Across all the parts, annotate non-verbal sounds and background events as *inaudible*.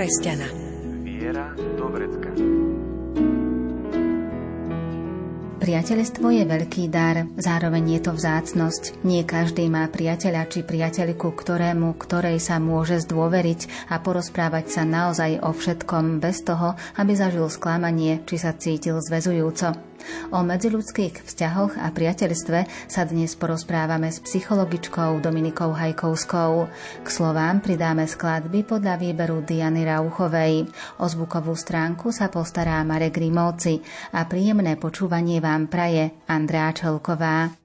kresťana. Viera do vrecka. Priateľstvo je veľký dar, zároveň je to vzácnosť. Nie každý má priateľa či priateľku, ktorému, ktorej sa môže zdôveriť a porozprávať sa naozaj o všetkom bez toho, aby zažil sklamanie či sa cítil zväzujúco. O medziludských vzťahoch a priateľstve sa dnes porozprávame s psychologičkou Dominikou Hajkovskou. K slovám pridáme skladby podľa výberu Diany Rauchovej. O zvukovú stránku sa postará Marek Rimovci a príjemné počúvanie vám praje Andrá Čelková.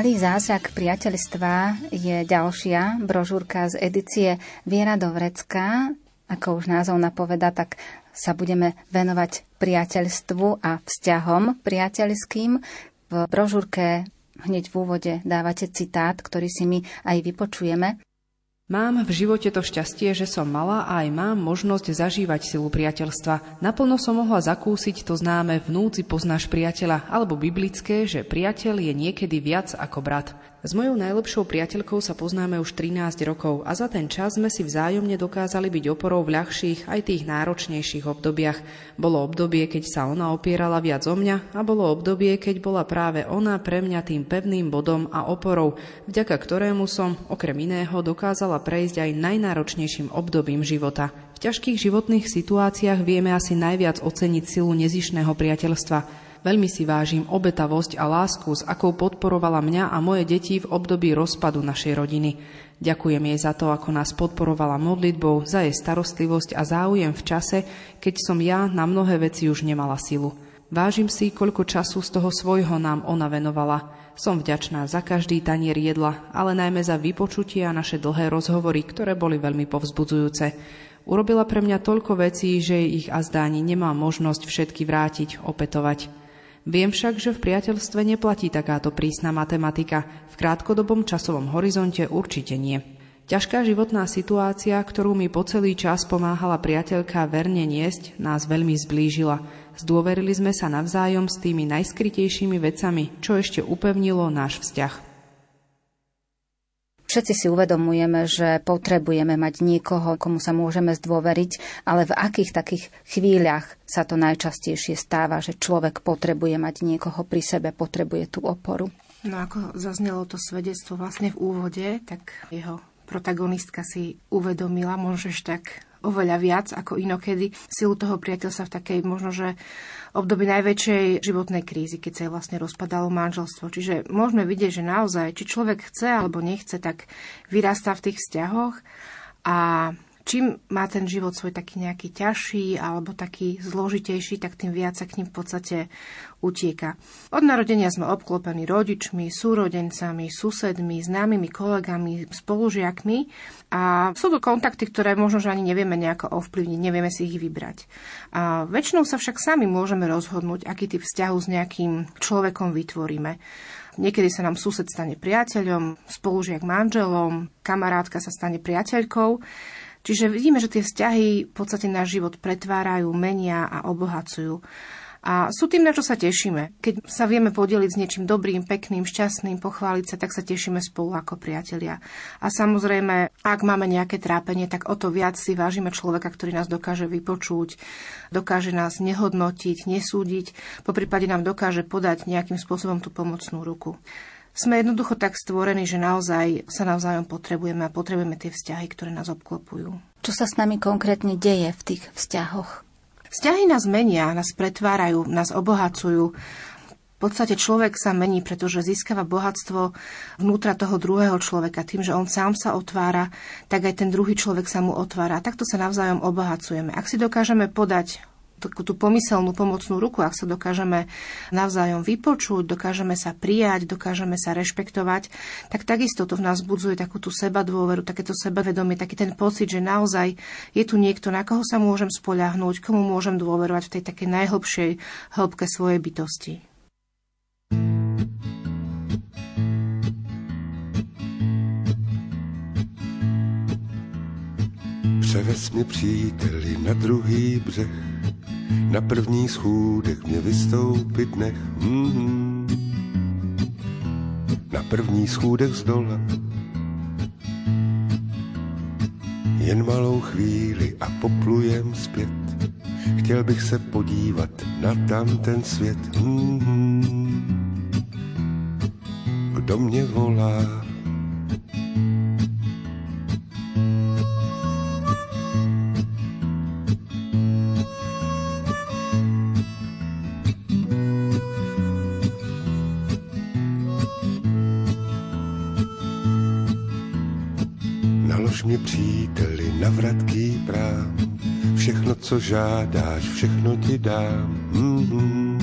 Malý zázrak priateľstva je ďalšia brožúrka z edície Viera do Vrecka. Ako už názov napoveda, tak sa budeme venovať priateľstvu a vzťahom priateľským. V brožúrke hneď v úvode dávate citát, ktorý si my aj vypočujeme. Mám v živote to šťastie, že som mala a aj mám možnosť zažívať silu priateľstva. Naplno som mohla zakúsiť to známe vnúci poznáš priateľa, alebo biblické, že priateľ je niekedy viac ako brat. S mojou najlepšou priateľkou sa poznáme už 13 rokov a za ten čas sme si vzájomne dokázali byť oporou v ľahších aj tých náročnejších obdobiach. Bolo obdobie, keď sa ona opierala viac o mňa a bolo obdobie, keď bola práve ona pre mňa tým pevným bodom a oporou, vďaka ktorému som, okrem iného, dokázala prejsť aj najnáročnejším obdobím života. V ťažkých životných situáciách vieme asi najviac oceniť silu nezišného priateľstva, Veľmi si vážim obetavosť a lásku, s akou podporovala mňa a moje deti v období rozpadu našej rodiny. Ďakujem jej za to, ako nás podporovala modlitbou, za jej starostlivosť a záujem v čase, keď som ja na mnohé veci už nemala silu. Vážim si, koľko času z toho svojho nám ona venovala. Som vďačná za každý tanier jedla, ale najmä za vypočutie a naše dlhé rozhovory, ktoré boli veľmi povzbudzujúce. Urobila pre mňa toľko vecí, že ich azdáni nemá možnosť všetky vrátiť, opetovať. Viem však, že v priateľstve neplatí takáto prísna matematika. V krátkodobom časovom horizonte určite nie. Ťažká životná situácia, ktorú mi po celý čas pomáhala priateľka verne niesť, nás veľmi zblížila. Zdôverili sme sa navzájom s tými najskrytejšími vecami, čo ešte upevnilo náš vzťah. Všetci si uvedomujeme, že potrebujeme mať niekoho, komu sa môžeme zdôveriť, ale v akých takých chvíľach sa to najčastejšie stáva, že človek potrebuje mať niekoho pri sebe, potrebuje tú oporu. No ako zaznelo to svedectvo vlastne v úvode, tak jeho protagonistka si uvedomila, môžeš tak oveľa viac ako inokedy silu toho priateľstva v takej možno, že období najväčšej životnej krízy, keď sa jej vlastne rozpadalo manželstvo. Čiže môžeme vidieť, že naozaj, či človek chce alebo nechce, tak vyrastá v tých vzťahoch a čím má ten život svoj taký nejaký ťažší alebo taký zložitejší, tak tým viac sa k ním v podstate utieka. Od narodenia sme obklopení rodičmi, súrodencami, susedmi, známymi kolegami, spolužiakmi a sú to kontakty, ktoré možno, že ani nevieme nejako ovplyvniť, nevieme si ich vybrať. A väčšinou sa však sami môžeme rozhodnúť, aký typ vzťahu s nejakým človekom vytvoríme. Niekedy sa nám sused stane priateľom, spolužiak manželom, kamarátka sa stane priateľkou. Čiže vidíme, že tie vzťahy v podstate náš život pretvárajú, menia a obohacujú. A sú tým, na čo sa tešíme. Keď sa vieme podeliť s niečím dobrým, pekným, šťastným, pochváliť sa, tak sa tešíme spolu ako priatelia. A samozrejme, ak máme nejaké trápenie, tak o to viac si vážime človeka, ktorý nás dokáže vypočuť, dokáže nás nehodnotiť, nesúdiť, po prípade nám dokáže podať nejakým spôsobom tú pomocnú ruku. Sme jednoducho tak stvorení, že naozaj sa navzájom potrebujeme a potrebujeme tie vzťahy, ktoré nás obklopujú. Čo sa s nami konkrétne deje v tých vzťahoch? Vzťahy nás menia, nás pretvárajú, nás obohacujú. V podstate človek sa mení, pretože získava bohatstvo vnútra toho druhého človeka. Tým, že on sám sa otvára, tak aj ten druhý človek sa mu otvára. Takto sa navzájom obohacujeme. Ak si dokážeme podať takú tú pomyselnú pomocnú ruku, ak sa dokážeme navzájom vypočuť, dokážeme sa prijať, dokážeme sa rešpektovať, tak takisto to v nás budzuje takú tú seba dôveru, takéto sebavedomie, taký ten pocit, že naozaj je tu niekto, na koho sa môžem spoľahnúť, komu môžem dôverovať v tej takej najhlbšej hĺbke svojej bytosti. Převez mi příteli na druhý břeh na první schůdek mě vystoupit nech. Mm-hmm. Na první schůdek z dola. Jen malou chvíli a poplujem zpět. Chtěl bych se podívat na tam ten svět. Mm-hmm. Kdo mě volá? Mě příteli na vratký prám, všechno, co žádáš, všechno ti dám. Mm-hmm.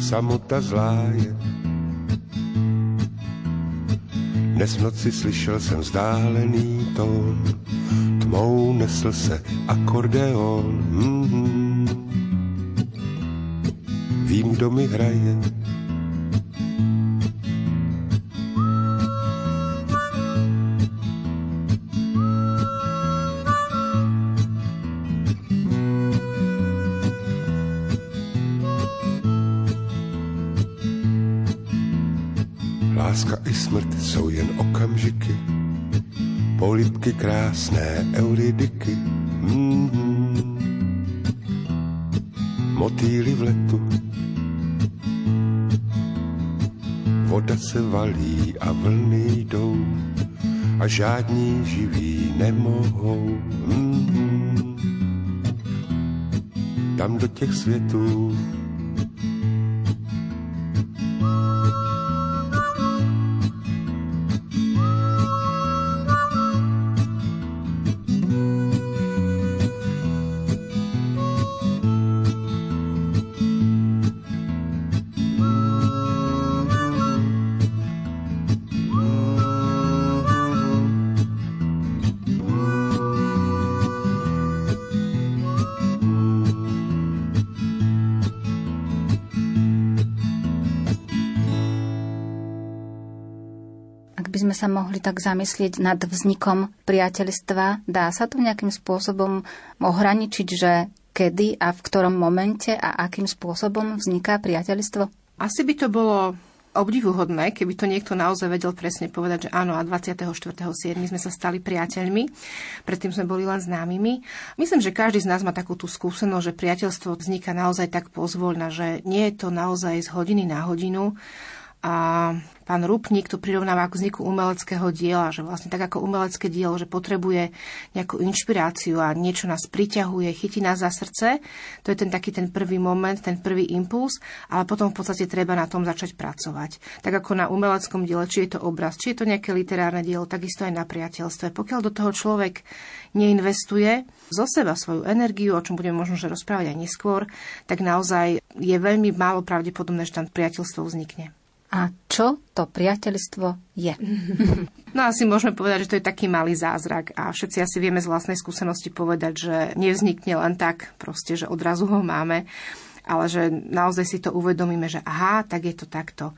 Samota zlá je. Dnes v noci slyšel jsem vzdálený tón, tmou nesl se akordeon. Mm-hmm. Vím, kdo mi hraje, polipky krásné euridiky. Mm-hmm. Motýly v letu, voda se valí a vlny jdou a žádní živí nemohou. Mm-hmm. Tam do těch světů sa mohli tak zamyslieť nad vznikom priateľstva. Dá sa to nejakým spôsobom ohraničiť, že kedy a v ktorom momente a akým spôsobom vzniká priateľstvo? Asi by to bolo obdivuhodné, keby to niekto naozaj vedel presne povedať, že áno, a 24.7. sme sa stali priateľmi, predtým sme boli len známymi. Myslím, že každý z nás má takú tú skúsenosť, že priateľstvo vzniká naozaj tak pozvoľna, že nie je to naozaj z hodiny na hodinu, a pán Rupník to prirovnáva k vzniku umeleckého diela, že vlastne tak ako umelecké dielo, že potrebuje nejakú inšpiráciu a niečo nás priťahuje, chytí nás za srdce. To je ten taký ten prvý moment, ten prvý impuls, ale potom v podstate treba na tom začať pracovať. Tak ako na umeleckom diele, či je to obraz, či je to nejaké literárne dielo, takisto aj na priateľstve. Pokiaľ do toho človek neinvestuje zo seba svoju energiu, o čom budeme možno že rozprávať aj neskôr, tak naozaj je veľmi málo pravdepodobné, že tam priateľstvo vznikne. A čo to priateľstvo je? No asi môžeme povedať, že to je taký malý zázrak a všetci asi vieme z vlastnej skúsenosti povedať, že nevznikne len tak, proste, že odrazu ho máme ale že naozaj si to uvedomíme, že aha, tak je to takto.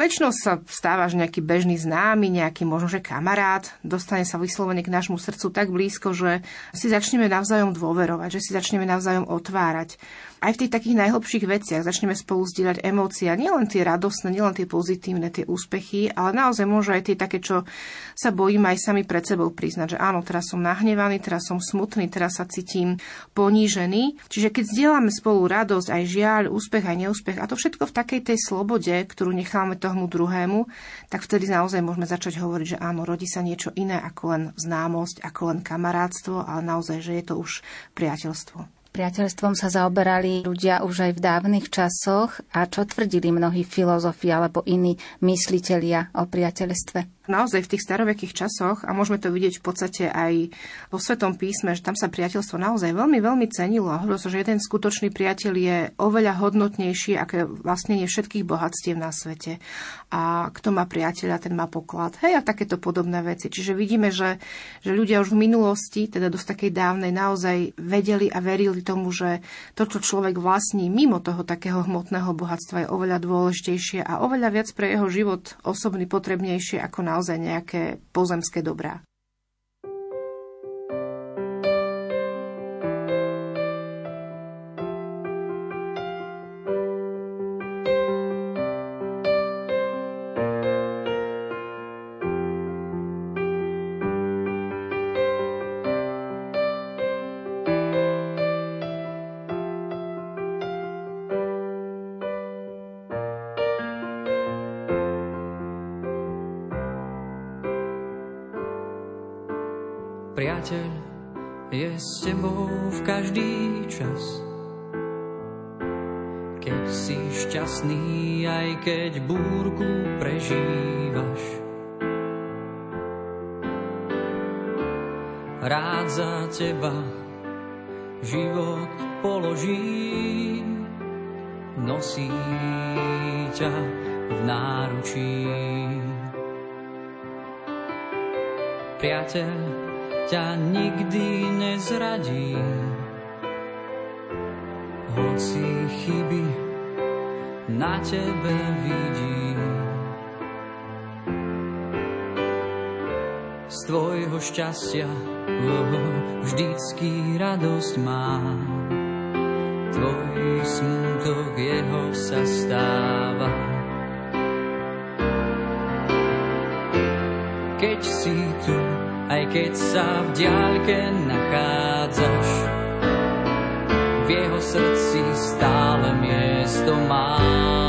Väčšinou sa stáva, že nejaký bežný známy, nejaký možno, že kamarát dostane sa vyslovene k nášmu srdcu tak blízko, že si začneme navzájom dôverovať, že si začneme navzájom otvárať aj v tých takých najhlbších veciach začneme spolu zdieľať emócie, nielen tie radostné, nielen tie pozitívne, tie úspechy, ale naozaj môžu aj tie také, čo sa bojím aj sami pred sebou priznať, že áno, teraz som nahnevaný, teraz som smutný, teraz sa cítim ponížený. Čiže keď zdieľame spolu radosť, aj žiaľ, úspech, aj neúspech, a to všetko v takej tej slobode, ktorú necháme tomu druhému, tak vtedy naozaj môžeme začať hovoriť, že áno, rodí sa niečo iné ako len známosť, ako len kamarátstvo, ale naozaj, že je to už priateľstvo. Priateľstvom sa zaoberali ľudia už aj v dávnych časoch a čo tvrdili mnohí filozofi alebo iní myslitelia o priateľstve? naozaj v tých starovekých časoch, a môžeme to vidieť v podstate aj vo Svetom písme, že tam sa priateľstvo naozaj veľmi, veľmi cenilo. Hovorilo sa, že jeden skutočný priateľ je oveľa hodnotnejší ako vlastne nie všetkých bohatstiev na svete. A kto má priateľa, ten má poklad. Hej, a takéto podobné veci. Čiže vidíme, že, že ľudia už v minulosti, teda dosť takej dávnej, naozaj vedeli a verili tomu, že to, čo človek vlastní mimo toho takého hmotného bohatstva, je oveľa dôležitejšie a oveľa viac pre jeho život osobný potrebnejšie ako naozaj nejaké pozemské dobrá. Keď búrku prežívaš. Rád za teba život položí, nosí ťa v náručí. Priateľ, ťa nikdy nezradí. Hoci chyby na tebe vidí. Z tvojho šťastia oh, vždycky radosť má. Tvoj smutok jeho sa stáva. Keď si tu, aj keď sa v diaľke nachádzaš, v jeho srdci stále mi miesto máš.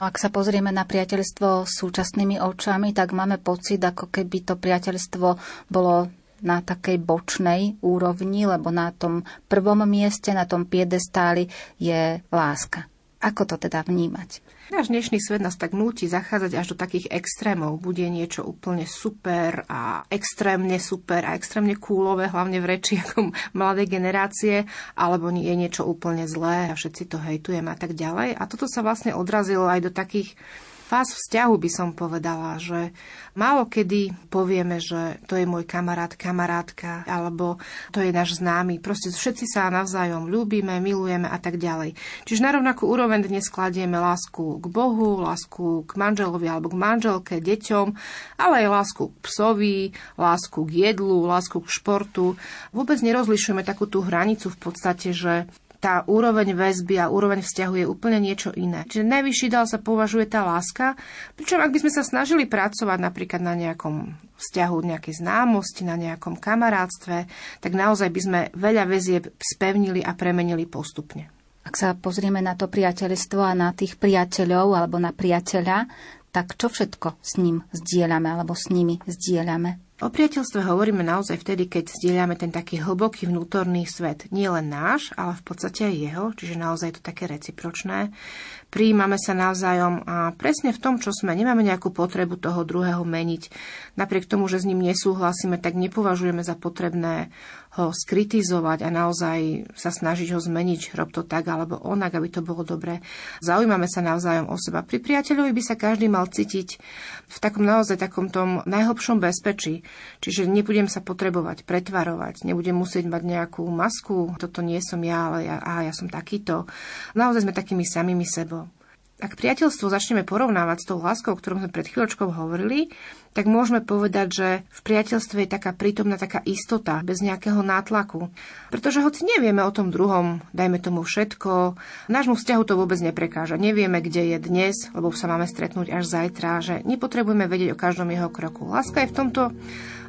Ak sa pozrieme na priateľstvo súčasnými očami, tak máme pocit, ako keby to priateľstvo bolo na takej bočnej úrovni, lebo na tom prvom mieste, na tom piedestáli je láska. Ako to teda vnímať? Náš dnešný svet nás tak núti zachádzať až do takých extrémov. Bude niečo úplne super a extrémne super a extrémne kúlové, hlavne v reči *laughs* ako mladej generácie, alebo je niečo úplne zlé a všetci to hejtujeme a tak ďalej. A toto sa vlastne odrazilo aj do takých fáz vzťahu by som povedala, že málo kedy povieme, že to je môj kamarát, kamarátka, alebo to je náš známy. Proste všetci sa navzájom ľúbime, milujeme a tak ďalej. Čiže na rovnakú úroveň dnes kladieme lásku k Bohu, lásku k manželovi alebo k manželke, deťom, ale aj lásku k psovi, lásku k jedlu, lásku k športu. Vôbec nerozlišujeme takú tú hranicu v podstate, že tá úroveň väzby a úroveň vzťahu je úplne niečo iné. Čiže najvyšší dal sa považuje tá láska, pričom ak by sme sa snažili pracovať napríklad na nejakom vzťahu, nejakej známosti, na nejakom kamarátstve, tak naozaj by sme veľa väzieb spevnili a premenili postupne. Ak sa pozrieme na to priateľstvo a na tých priateľov alebo na priateľa, tak čo všetko s ním zdieľame alebo s nimi zdieľame? O priateľstve hovoríme naozaj vtedy, keď zdieľame ten taký hlboký vnútorný svet. Nie len náš, ale v podstate aj jeho, čiže naozaj je to také recipročné prijímame sa navzájom a presne v tom, čo sme, nemáme nejakú potrebu toho druhého meniť. Napriek tomu, že s ním nesúhlasíme, tak nepovažujeme za potrebné ho skritizovať a naozaj sa snažiť ho zmeniť, rob to tak alebo onak, aby to bolo dobré. Zaujímame sa navzájom o seba. Pri priateľovi by sa každý mal cítiť v takom naozaj takom tom najhlbšom bezpečí. Čiže nebudem sa potrebovať pretvarovať, nebudem musieť mať nejakú masku, toto nie som ja, ale ja, aha, ja som takýto. Naozaj sme takými samými sebou. Ak priateľstvo začneme porovnávať s tou láskou, o ktorom sme pred chvíľočkou hovorili, tak môžeme povedať, že v priateľstve je taká prítomná taká istota, bez nejakého nátlaku. Pretože hoci nevieme o tom druhom, dajme tomu všetko, nášmu vzťahu to vôbec neprekáža. Nevieme, kde je dnes, lebo sa máme stretnúť až zajtra, že nepotrebujeme vedieť o každom jeho kroku. Láska je v tomto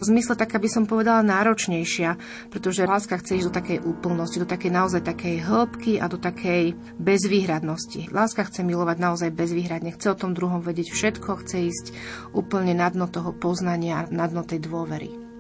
zmysle taká by som povedala náročnejšia, pretože láska chce ísť do takej úplnosti, do takej naozaj takej hĺbky a do takej bezvýhradnosti. Láska chce milovať naozaj bezvýhradne, chce o tom druhom vedieť všetko, chce ísť úplne na dno toho poznania, na dno tej dôvery.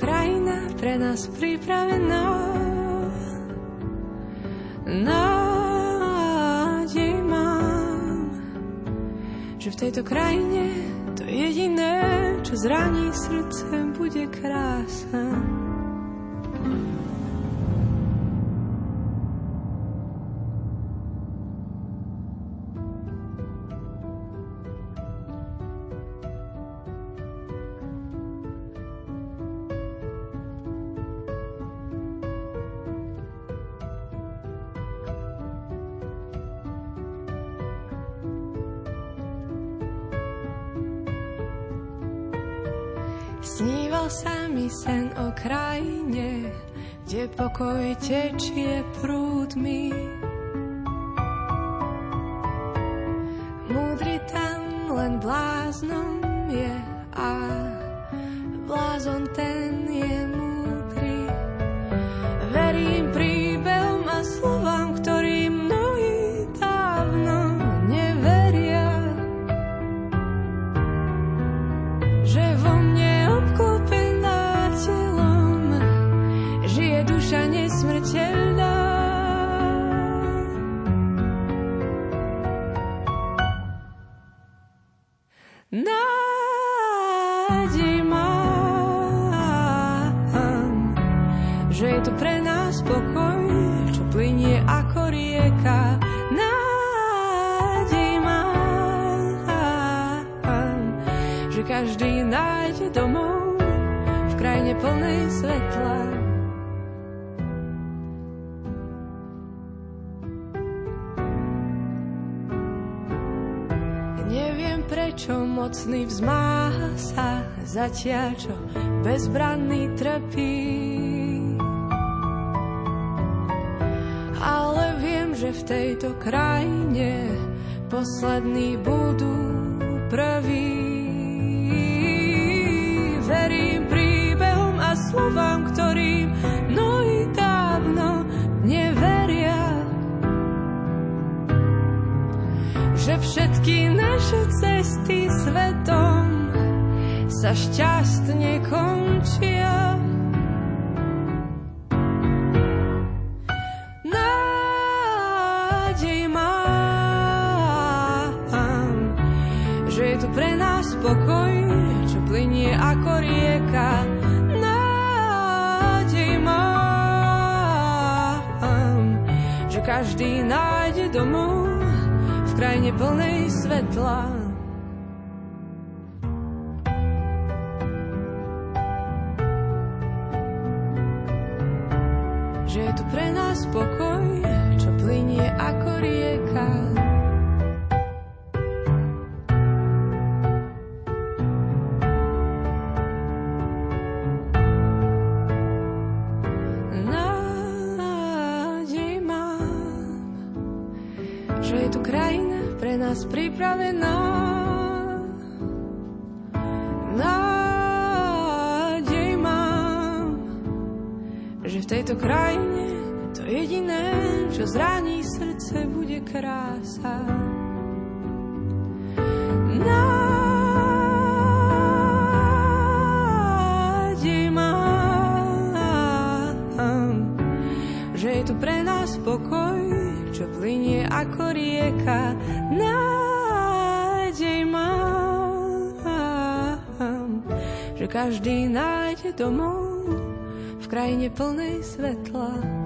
krajina pre nás pripravená. Nádej mám, že v tejto krajine to jediné, čo zraní srdce, bude krása. pokoj tečie prúdmi. Zatiaľ čo bezbranný trpí. Ale viem, že v tejto krajine poslední budú sa Že je tu pre nás pokoj, čo plinie ako rieka. nás pripravená. Nádej mám, že v tejto krajine srdce, bude krása. Nádej mám, že je tu pre nás pokoj, čo plinie ako rieka. Nádej mám, že každý nájde domov v krajine plnej svetla.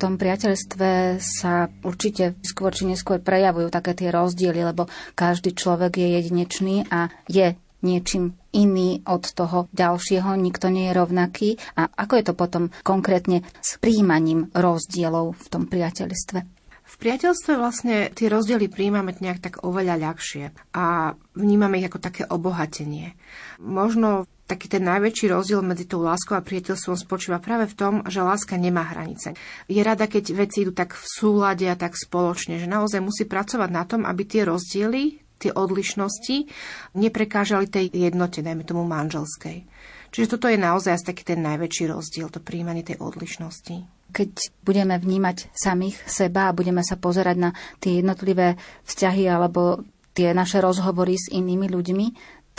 Tom priateľstve sa určite skôr či neskôr prejavujú také tie rozdiely, lebo každý človek je jedinečný a je niečím iný od toho ďalšieho, nikto nie je rovnaký. A ako je to potom konkrétne s príjmaním rozdielov v tom priateľstve? V priateľstve vlastne tie rozdiely príjmame nejak tak oveľa ľahšie a vnímame ich ako také obohatenie. Možno taký ten najväčší rozdiel medzi tou láskou a priateľstvom spočíva práve v tom, že láska nemá hranice. Je rada, keď veci idú tak v súlade a tak spoločne, že naozaj musí pracovať na tom, aby tie rozdiely, tie odlišnosti neprekážali tej jednote, dajme tomu manželskej. Čiže toto je naozaj asi taký ten najväčší rozdiel, to príjmanie tej odlišnosti keď budeme vnímať samých seba a budeme sa pozerať na tie jednotlivé vzťahy alebo tie naše rozhovory s inými ľuďmi,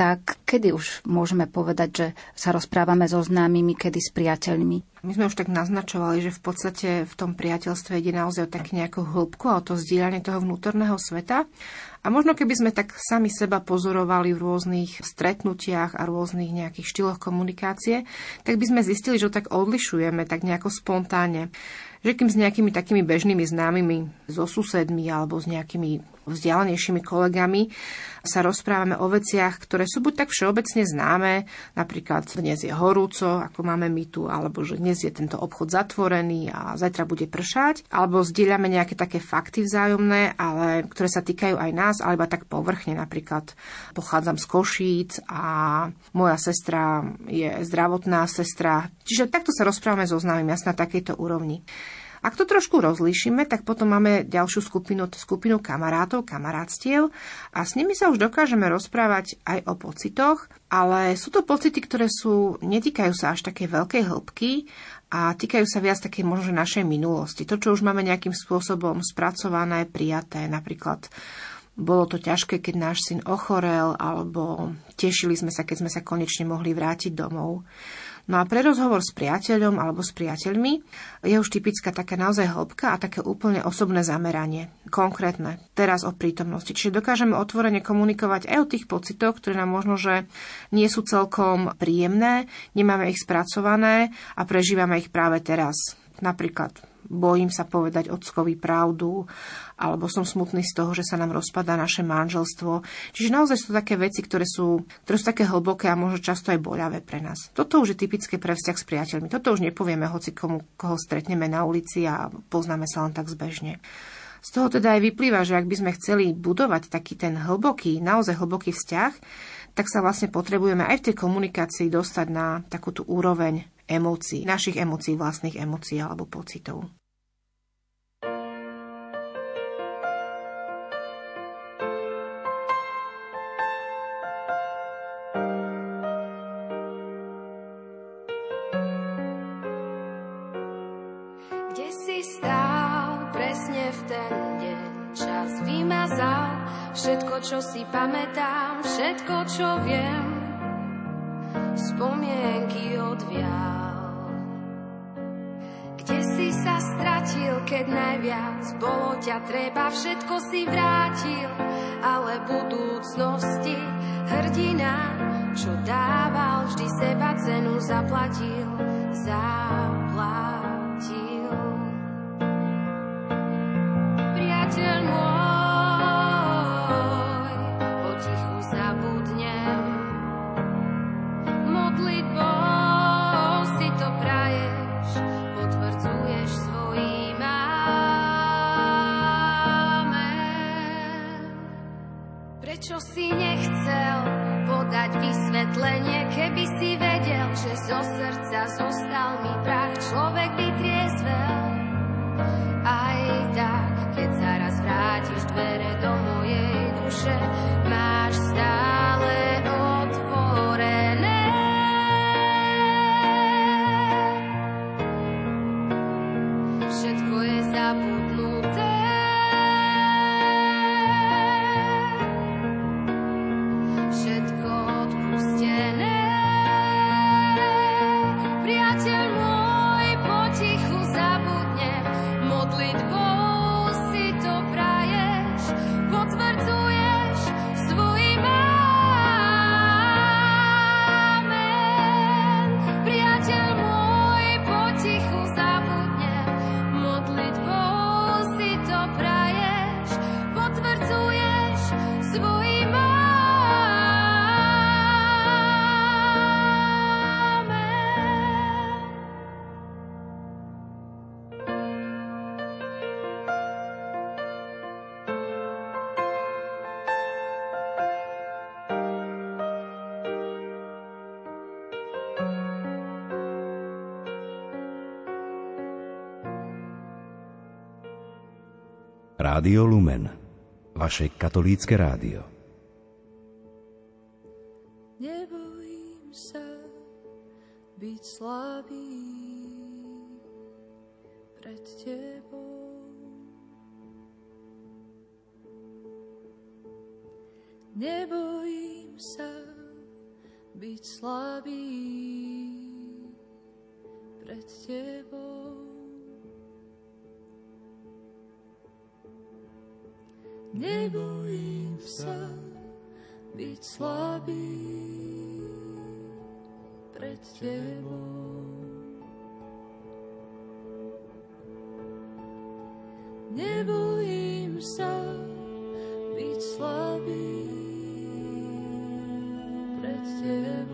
tak kedy už môžeme povedať, že sa rozprávame so známymi, kedy s priateľmi? My sme už tak naznačovali, že v podstate v tom priateľstve ide naozaj o tak nejakú hĺbku a o to zdieľanie toho vnútorného sveta. A možno keby sme tak sami seba pozorovali v rôznych stretnutiach a rôznych nejakých štýloch komunikácie, tak by sme zistili, že tak odlišujeme tak nejako spontánne že kým s nejakými takými bežnými známymi, so susedmi alebo s nejakými vzdialenejšími kolegami sa rozprávame o veciach, ktoré sú buď tak všeobecne známe, napríklad dnes je horúco, ako máme my tu, alebo že dnes je tento obchod zatvorený a zajtra bude pršať, alebo zdieľame nejaké také fakty vzájomné, ale ktoré sa týkajú aj nás, alebo tak povrchne, napríklad pochádzam z Košíc a moja sestra je zdravotná sestra. Čiže takto sa rozprávame so známym, jasná na takejto úrovni. Ak to trošku rozlíšime, tak potom máme ďalšiu skupinu, skupinu kamarátov, kamarátstiev a s nimi sa už dokážeme rozprávať aj o pocitoch, ale sú to pocity, ktoré sú, netýkajú sa až také veľkej hĺbky a týkajú sa viac také možno našej minulosti. To, čo už máme nejakým spôsobom spracované, prijaté, napríklad bolo to ťažké, keď náš syn ochorel, alebo tešili sme sa, keď sme sa konečne mohli vrátiť domov. No a pre rozhovor s priateľom alebo s priateľmi je už typická taká naozaj hĺbka a také úplne osobné zameranie, konkrétne, teraz o prítomnosti. Čiže dokážeme otvorene komunikovať aj o tých pocitoch, ktoré nám možno, že nie sú celkom príjemné, nemáme ich spracované a prežívame ich práve teraz. Napríklad bojím sa povedať ockovi pravdu, alebo som smutný z toho, že sa nám rozpadá naše manželstvo. Čiže naozaj sú také veci, ktoré sú, ktoré sú také hlboké a možno často aj boľavé pre nás. Toto už je typické pre vzťah s priateľmi. Toto už nepovieme hoci komu, koho stretneme na ulici a poznáme sa len tak zbežne. Z toho teda aj vyplýva, že ak by sme chceli budovať taký ten hlboký, naozaj hlboký vzťah, tak sa vlastne potrebujeme aj v tej komunikácii dostať na takúto úroveň emócií, našich emócií, vlastných emócií alebo pocitov. čo si pamätám, všetko, čo viem, spomienky odvial. Kde si sa stratil, keď najviac bolo ťa treba, všetko si vrátil, ale budúcnosti hrdina, čo dával, vždy seba cenu zaplatil, zaplatil. Srdca zostal mi prach, človek by triezvel. Aj tak, keď zaraz vrátiš dvere do mojej duše, máš Rádio Lumen, vaše katolícke rádio. Nebojím sa byť slabý pred tebou. Nebojím sa byť slabý pred tebou. Nebojím sa byť slabý pred tebou. Nebojím sa byť slabý pred tebou.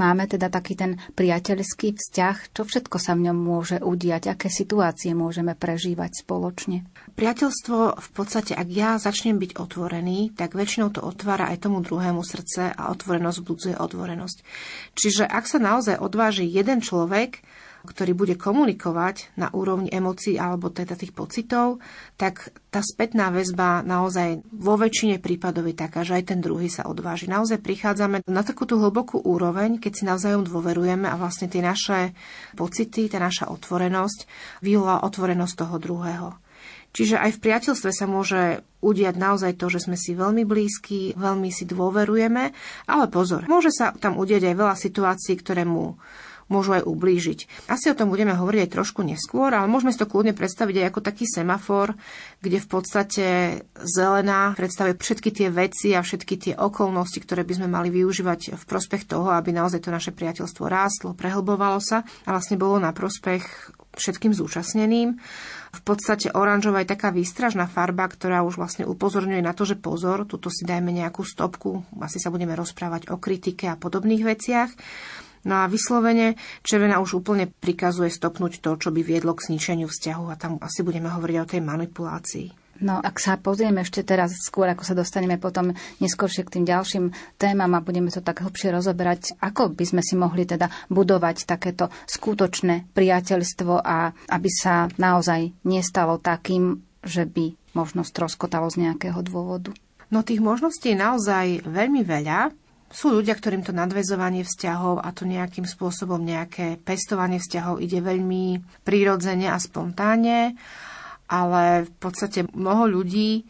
Máme teda taký ten priateľský vzťah, čo všetko sa v ňom môže udiať, aké situácie môžeme prežívať spoločne? Priateľstvo v podstate, ak ja začnem byť otvorený, tak väčšinou to otvára aj tomu druhému srdce a otvorenosť budzuje otvorenosť. Čiže ak sa naozaj odváži jeden človek, ktorý bude komunikovať na úrovni emócií alebo teda tých pocitov, tak tá spätná väzba naozaj vo väčšine prípadov je taká, že aj ten druhý sa odváži. Naozaj prichádzame na takú tú hlbokú úroveň, keď si navzájom dôverujeme a vlastne tie naše pocity, tá naša otvorenosť vyvolá otvorenosť toho druhého. Čiže aj v priateľstve sa môže udiať naozaj to, že sme si veľmi blízki, veľmi si dôverujeme, ale pozor, môže sa tam udiať aj veľa situácií, ktoré mu môžu aj ublížiť. Asi o tom budeme hovoriť aj trošku neskôr, ale môžeme si to kľudne predstaviť aj ako taký semafor, kde v podstate zelená predstavuje všetky tie veci a všetky tie okolnosti, ktoré by sme mali využívať v prospech toho, aby naozaj to naše priateľstvo rástlo, prehlbovalo sa a vlastne bolo na prospech všetkým zúčastneným. V podstate oranžová je taká výstražná farba, ktorá už vlastne upozorňuje na to, že pozor, tuto si dajme nejakú stopku, asi sa budeme rozprávať o kritike a podobných veciach. No a vyslovene červená už úplne prikazuje stopnúť to, čo by viedlo k zničeniu vzťahu a tam asi budeme hovoriť o tej manipulácii. No ak sa pozrieme ešte teraz, skôr ako sa dostaneme potom neskôršie k tým ďalším témam a budeme to tak hlbšie rozoberať, ako by sme si mohli teda budovať takéto skutočné priateľstvo a aby sa naozaj nestalo takým, že by možno stroskotalo z nejakého dôvodu. No tých možností je naozaj veľmi veľa. Sú ľudia, ktorým to nadvezovanie vzťahov a to nejakým spôsobom nejaké pestovanie vzťahov ide veľmi prírodzene a spontánne, ale v podstate mnoho ľudí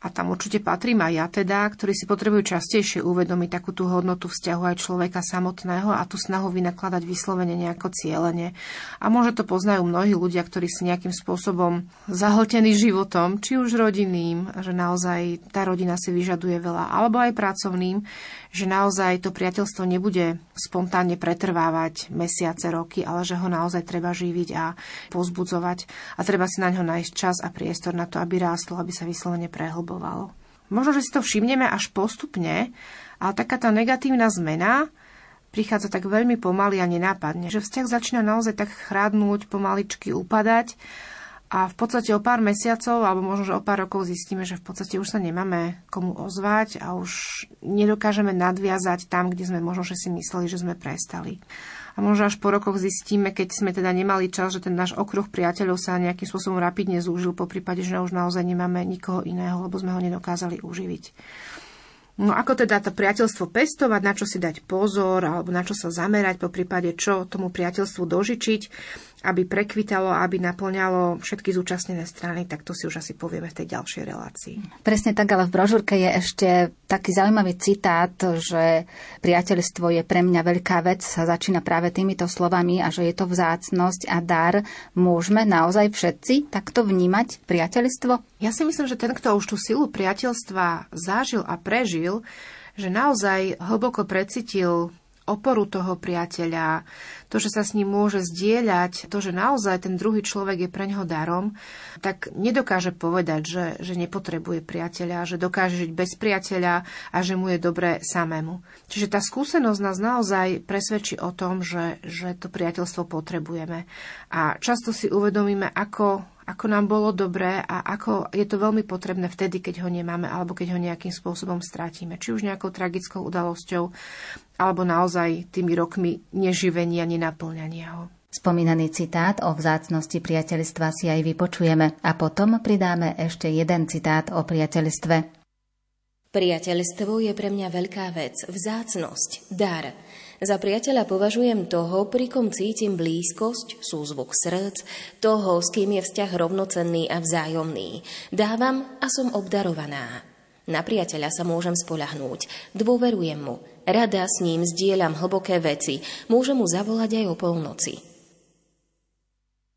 a tam určite patrím aj ja teda, ktorí si potrebujú častejšie uvedomiť takú tú hodnotu vzťahu aj človeka samotného a tú snahu vynakladať vyslovene nejako cieľene. A možno to poznajú mnohí ľudia, ktorí si nejakým spôsobom zahltení životom, či už rodinným, že naozaj tá rodina si vyžaduje veľa, alebo aj pracovným, že naozaj to priateľstvo nebude spontánne pretrvávať mesiace, roky, ale že ho naozaj treba živiť a pozbudzovať a treba si na ňo nájsť čas a priestor na to, aby rástlo, aby sa vyslovene prehlbovalo. Možno, že si to všimneme až postupne, ale taká tá negatívna zmena prichádza tak veľmi pomaly a nenápadne, že vzťah začína naozaj tak chradnúť, pomaličky upadať A v podstate o pár mesiacov, alebo možno, že o pár rokov zistíme, že v podstate už sa nemáme komu ozvať a už nedokážeme nadviazať tam, kde sme možno, že si mysleli, že sme prestali. A možno až po rokoch zistíme, keď sme teda nemali čas, že ten náš okruh priateľov sa nejakým spôsobom rapidne zúžil, po prípade, že už naozaj nemáme nikoho iného, lebo sme ho nedokázali uživiť. No ako teda to priateľstvo pestovať, na čo si dať pozor, alebo na čo sa zamerať, po prípade čo tomu priateľstvu dožičiť, aby prekvitalo, aby naplňalo všetky zúčastnené strany, tak to si už asi povieme v tej ďalšej relácii. Presne tak, ale v brožúrke je ešte taký zaujímavý citát, že priateľstvo je pre mňa veľká vec, sa začína práve týmito slovami a že je to vzácnosť a dar. Môžeme naozaj všetci takto vnímať priateľstvo? Ja si myslím, že ten, kto už tú silu priateľstva zažil a prežil, že naozaj hlboko precítil oporu toho priateľa, to, že sa s ním môže zdieľať, to, že naozaj ten druhý človek je pre neho darom, tak nedokáže povedať, že, že nepotrebuje priateľa, že dokáže žiť bez priateľa a že mu je dobré samému. Čiže tá skúsenosť nás naozaj presvedčí o tom, že, že to priateľstvo potrebujeme. A často si uvedomíme, ako, ako nám bolo dobré a ako je to veľmi potrebné vtedy, keď ho nemáme alebo keď ho nejakým spôsobom strátime. Či už nejakou tragickou udalosťou, alebo naozaj tými rokmi neživenia, nenaplňania ho. Spomínaný citát o vzácnosti priateľstva si aj vypočujeme a potom pridáme ešte jeden citát o priateľstve. Priateľstvo je pre mňa veľká vec, vzácnosť, dar. Za priateľa považujem toho, pri kom cítim blízkosť, súzvuk srdc, toho, s kým je vzťah rovnocenný a vzájomný. Dávam a som obdarovaná. Na priateľa sa môžem spolahnúť, dôverujem mu, rada s ním zdieľam hlboké veci, môžem mu zavolať aj o polnoci.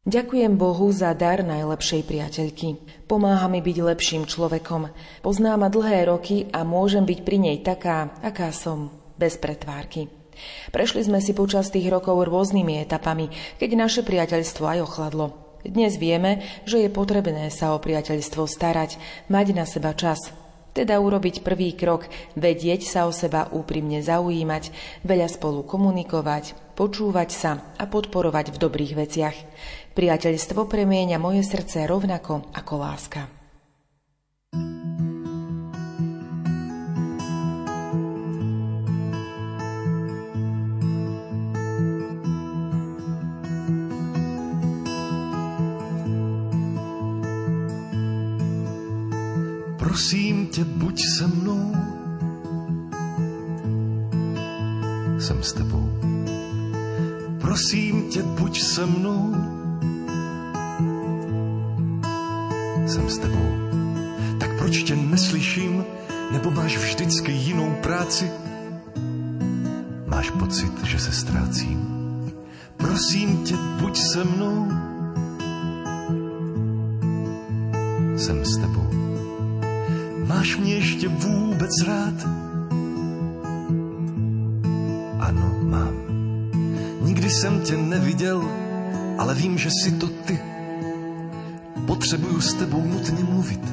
Ďakujem Bohu za dar najlepšej priateľky. Pomáha mi byť lepším človekom. Pozná dlhé roky a môžem byť pri nej taká, aká som, bez pretvárky. Prešli sme si počas tých rokov rôznymi etapami, keď naše priateľstvo aj ochladlo. Dnes vieme, že je potrebné sa o priateľstvo starať, mať na seba čas, teda urobiť prvý krok, vedieť sa o seba úprimne zaujímať, veľa spolu komunikovať, počúvať sa a podporovať v dobrých veciach. Priateľstvo premieňa moje srdce rovnako ako láska. Se mnou. Jsem s tebou. Tak proč tě neslyším? Nebo máš vždycky jinou práci? Máš pocit, že se ztrácím? Prosím tě, buď se mnou. Jsem s tebou. Máš mě ještě vůbec rád? Ano, mám. Nikdy jsem tě neviděl, ale vím, že si to ty. Potřebuju s tebou nutně mluvit.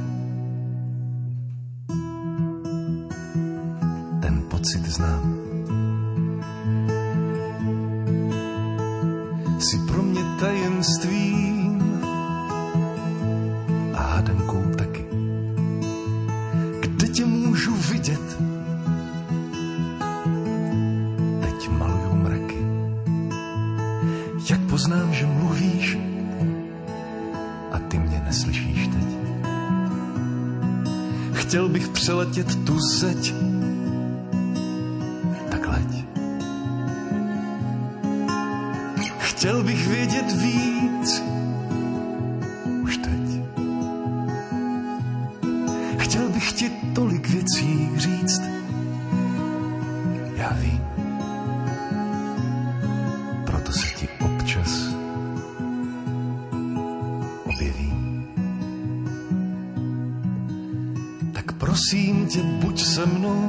Prosím tě, buď se mnou.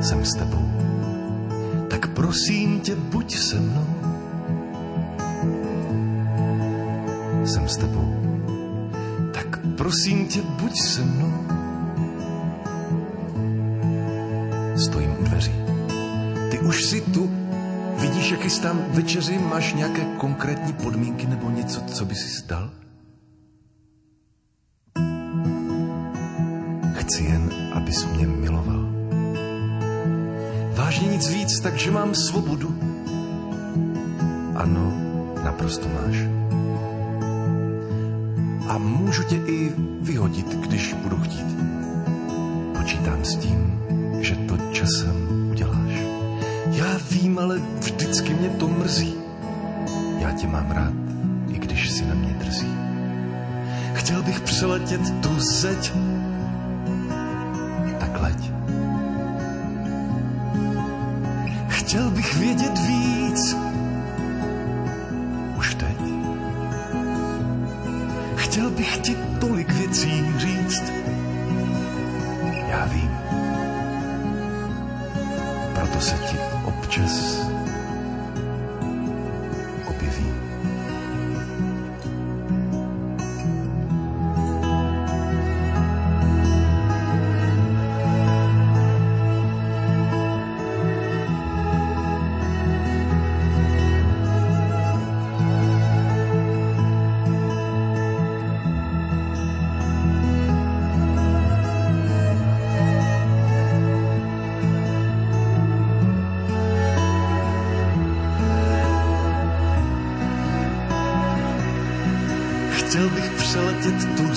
Jsem s tebou. Tak prosím tě, buď se mnou. Jsem s tebou. Tak prosím tě, buď se mnou. Stojím u dveří. Ty už si tu, Vidíš, jak chystám večeři? Máš nějaké konkrétní podmínky nebo něco, co by si dal? Svobodu. Ano, naprosto máš. A můžu tě i vyhodit, když budu chtít. Počítám s tím, že to časem uděláš. Já vím, ale vždycky mě to mrzí. Já tě mám rád, i když si na mě drzí. Chtěl bych přeletět tu zeď, Chtěl přeletět tu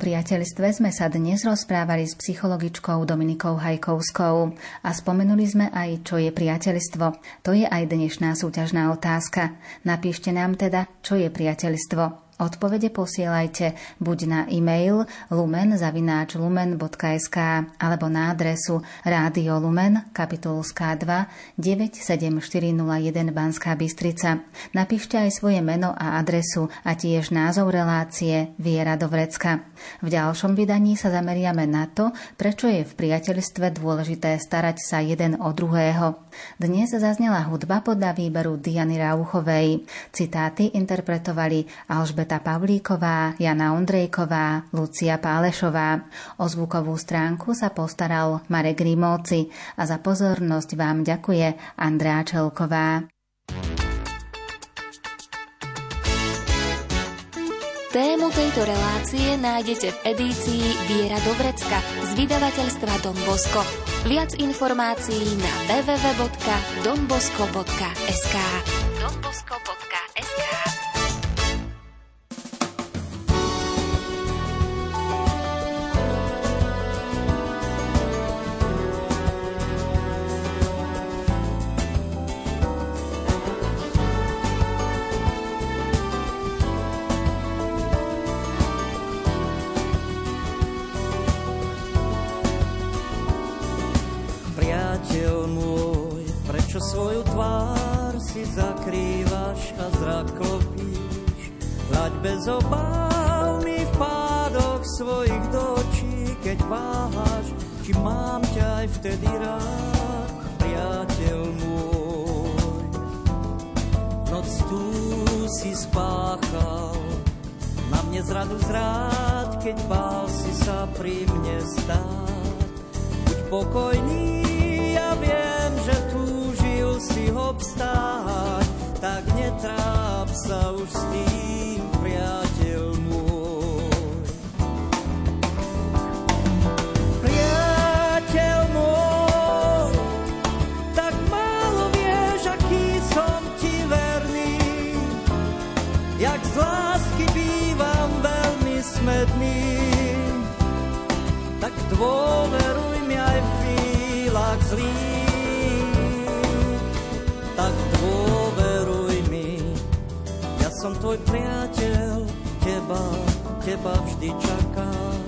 priateľstve sme sa dnes rozprávali s psychologičkou Dominikou Hajkovskou a spomenuli sme aj, čo je priateľstvo. To je aj dnešná súťažná otázka. Napíšte nám teda, čo je priateľstvo. Odpovede posielajte buď na e-mail lumen.lumen.sk alebo na adresu Rádio Lumen, kapitulská 2, 97401 Banská Bystrica. Napíšte aj svoje meno a adresu a tiež názov relácie Viera do vrecka. V ďalšom vydaní sa zameriame na to, prečo je v priateľstve dôležité starať sa jeden o druhého. Dnes zaznela hudba podľa výberu Diany Rauchovej. Citáty interpretovali Alžbeta Pavlíková, Jana Ondrejková, Lucia Pálešová. O zvukovú stránku sa postaral Marek Rimóci a za pozornosť vám ďakuje Andrá Čelková. Tému tejto relácie nájdete v edícii Viera Dobrecka z vydavateľstva Don Bosco. Viac informácií na www.donbosco.sk donbosco.sk bez obáv mi v pádoch svojich dočí, keď váhaš, či mám ťa aj vtedy rád, priateľ môj. Noc tú si spáchal, na mne zradu zrád, keď bál si sa pri mne stáť. Buď pokojný, ja viem, že tu si obstáť, tak netráp sa už s tým, dôveruj mi aj v chvíľach tak dôveruj mi, ja som tvoj priateľ, teba, teba vždy čakám.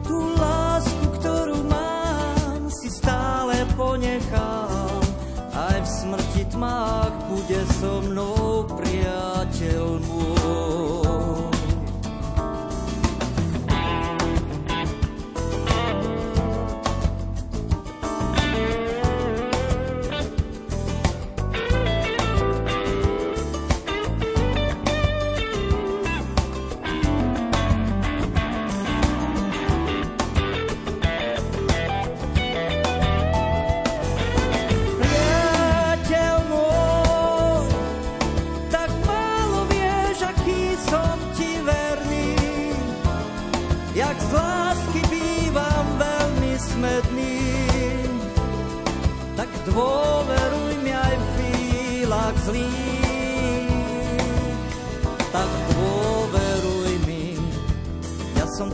Tú lásku, ktorú mám, si stále ponechám, aj v smrti tmách bude so mnou priateľ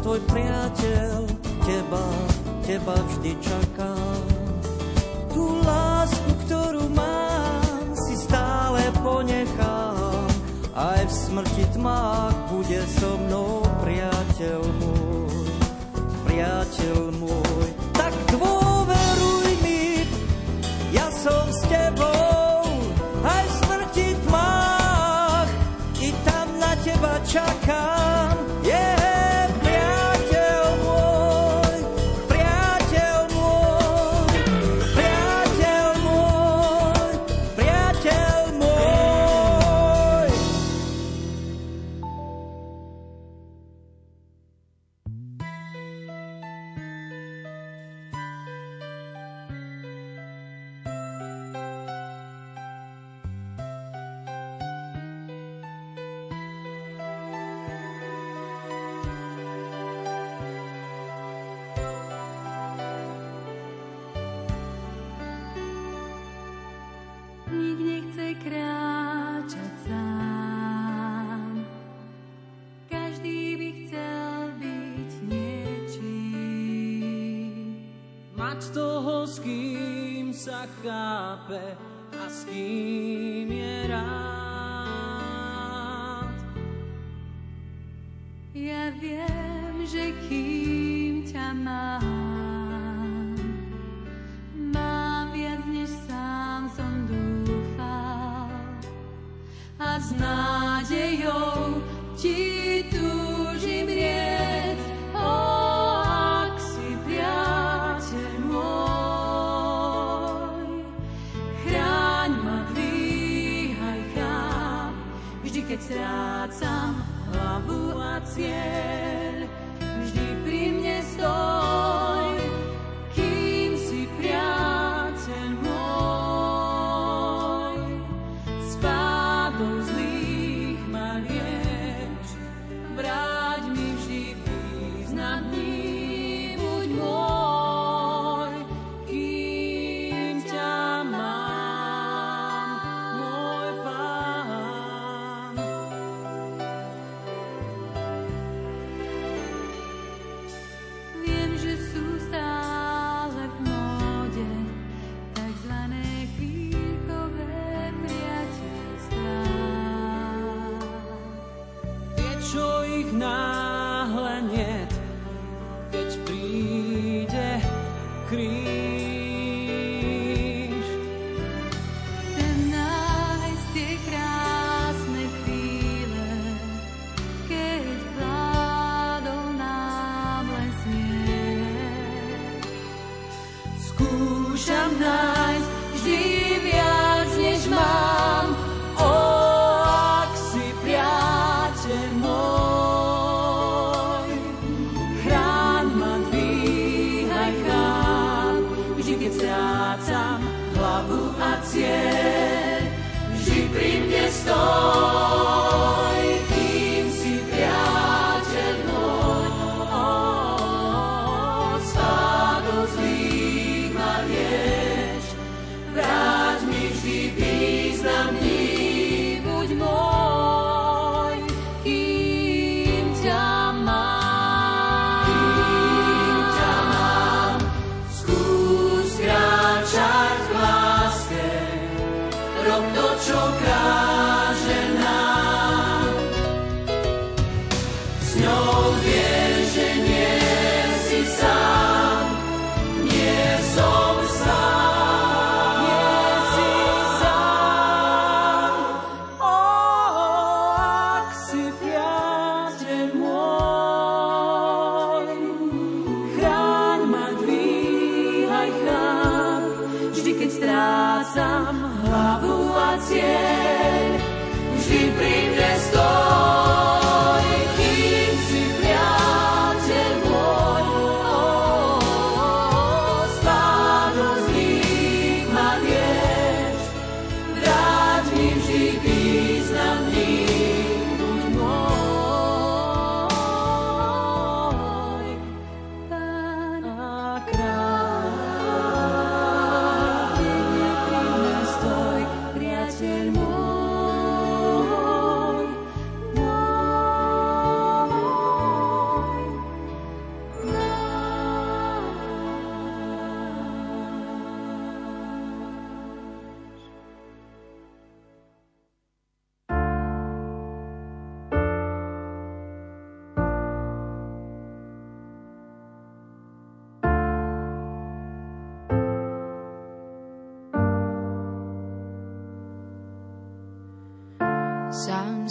tvoj priateľ teba, teba vždy čaká. Tú lásku, ktorú mám, si stále ponechám. Aj v smrti tmách bude so mnou priateľ môj, priateľ toho, s kým sa chápe a s kým je rád. Ja viem, že kým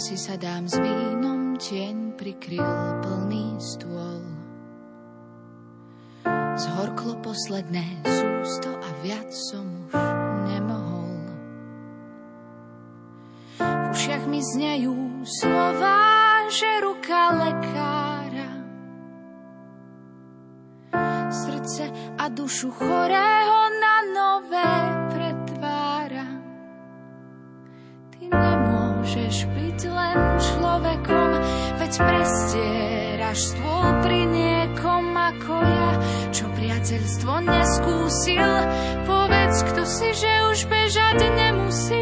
sadám s vínom, tieň prikryl plný stôl. Zhorklo posledné sústo a viac som už nemohol. V ušiach mi znejú slova, že ruka lekára srdce a dušu chorého neskúsil. Povedz, kto si, že už bežať nemusí.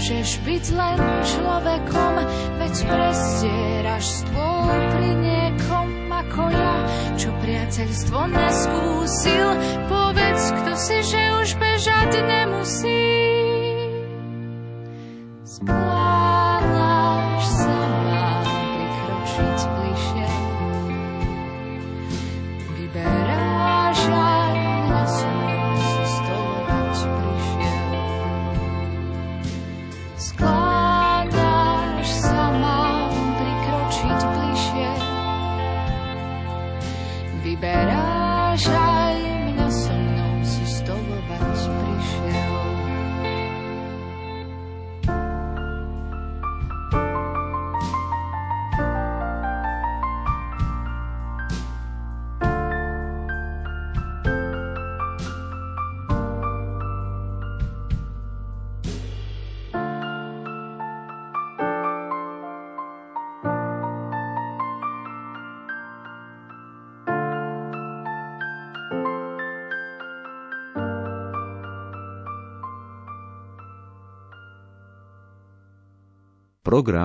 byť len človekom, veď prestieraš stôl pri niekom ako ja, čo priateľstvo neskúsil. Povedz, kto si, že už bežať nemusí. Program